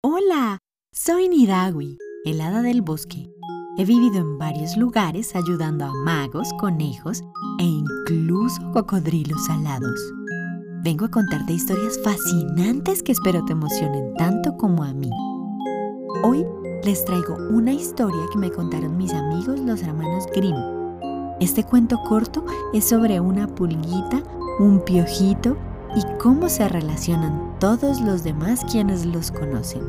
Hola, soy Nidagui, el hada del bosque. He vivido en varios lugares ayudando a magos, conejos e incluso cocodrilos alados. Vengo a contarte historias fascinantes que espero te emocionen tanto como a mí. Hoy les traigo una historia que me contaron mis amigos los hermanos Grimm. Este cuento corto es sobre una pulguita, un piojito y cómo se relacionan todos los demás quienes los conocen.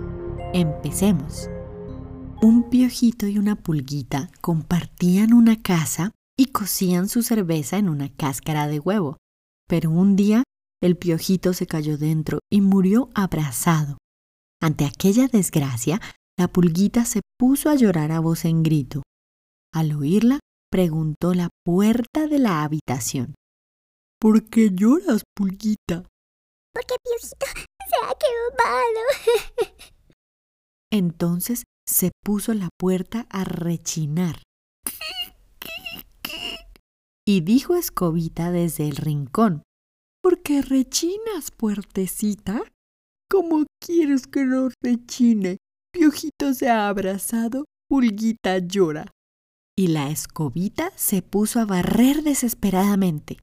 Empecemos. Un piojito y una pulguita compartían una casa y cocían su cerveza en una cáscara de huevo. Pero un día el piojito se cayó dentro y murió abrazado. Ante aquella desgracia, la pulguita se puso a llorar a voz en grito. Al oírla, preguntó la puerta de la habitación. ¿Por qué lloras, pulguita? Porque Piojito se ha quemado. Entonces se puso la puerta a rechinar. Y dijo Escobita desde el rincón. ¿Por qué rechinas, puertecita? ¿Cómo quieres que no rechine? Piojito se ha abrazado, Pulguita llora. Y la escobita se puso a barrer desesperadamente.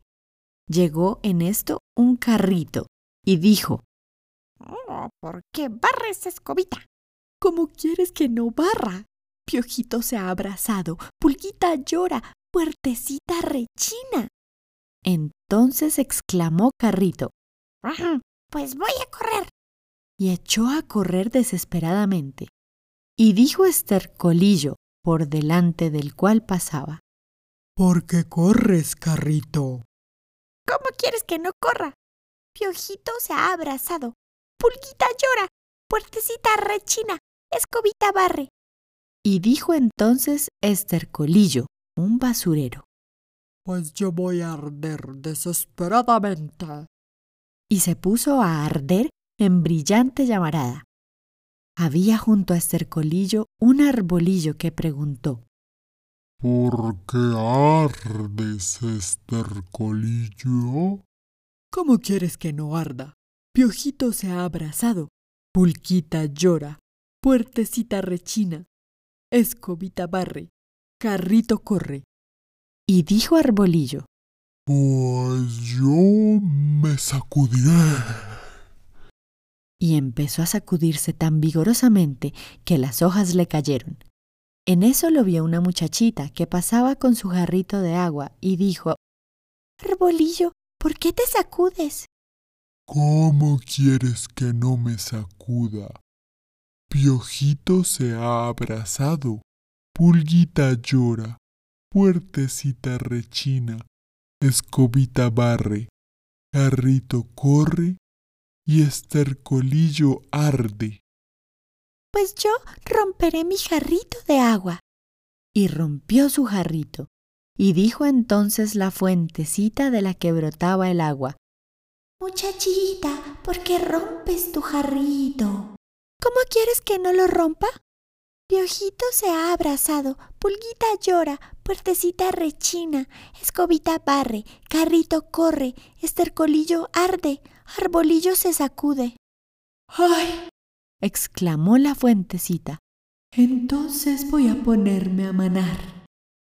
Llegó en esto un carrito y dijo, oh, ¿Por qué barres, escobita? ¿Cómo quieres que no barra? Piojito se ha abrazado, Pulguita llora, puertecita rechina. Entonces exclamó Carrito, Pues voy a correr. Y echó a correr desesperadamente. Y dijo Estercolillo, por delante del cual pasaba, ¿Por qué corres, Carrito? ¿Cómo quieres que no corra? Piojito se ha abrazado, Pulguita llora, puertecita rechina, escobita barre. Y dijo entonces Estercolillo, un basurero. Pues yo voy a arder desesperadamente. Y se puso a arder en brillante llamarada. Había junto a Estercolillo un arbolillo que preguntó. ¿Por qué ardes, Estercolillo? ¿Cómo quieres que no arda? Piojito se ha abrazado, Pulquita llora, Puertecita rechina, Escobita barre, Carrito corre. Y dijo Arbolillo. Pues yo me sacudiré. Y empezó a sacudirse tan vigorosamente que las hojas le cayeron. En eso lo vio una muchachita que pasaba con su jarrito de agua y dijo, Arbolillo, ¿por qué te sacudes? ¿Cómo quieres que no me sacuda? Piojito se ha abrazado, Pulguita llora, Puertecita rechina, Escobita barre, Carrito corre y Estercolillo arde. Pues yo romperé mi jarrito de agua. Y rompió su jarrito, y dijo entonces la fuentecita de la que brotaba el agua. Muchachita, ¿por qué rompes tu jarrito? ¿Cómo quieres que no lo rompa? Piojito se ha abrazado, Pulguita llora, Puertecita rechina, Escobita barre, Carrito corre, Estercolillo arde, Arbolillo se sacude. ¡Ay! Exclamó la fuentecita. Entonces voy a ponerme a manar.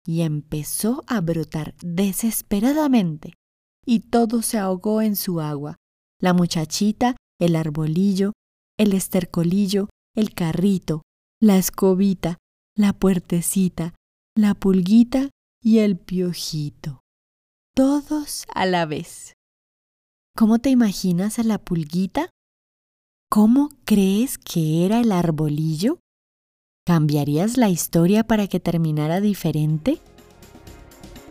Y empezó a brotar desesperadamente, y todo se ahogó en su agua. La muchachita, el arbolillo, el estercolillo, el carrito, la escobita, la puertecita, la pulguita y el piojito. Todos a la vez. ¿Cómo te imaginas a la pulguita? ¿Cómo crees que era el arbolillo? ¿Cambiarías la historia para que terminara diferente?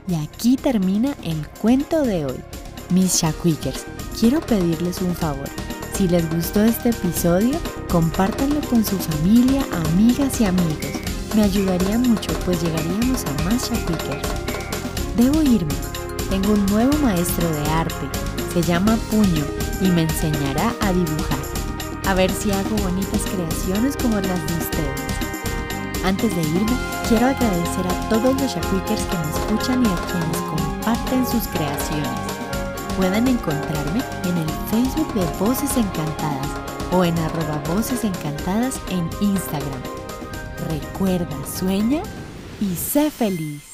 Y aquí termina el cuento de hoy. Mis Shaquikers, quiero pedirles un favor. Si les gustó este episodio, compártanlo con su familia, amigas y amigos. Me ayudaría mucho, pues llegaríamos a más Shaquikers. Debo irme. Tengo un nuevo maestro de arte. Se llama Puño y me enseñará a dibujar. A ver si hago bonitas creaciones como las de ustedes. Antes de irme, quiero agradecer a todos los Shaquikers que me escuchan y a quienes comparten sus creaciones. Pueden encontrarme en el Facebook de Voces Encantadas o en arroba voces en Instagram. Recuerda, sueña y sé feliz.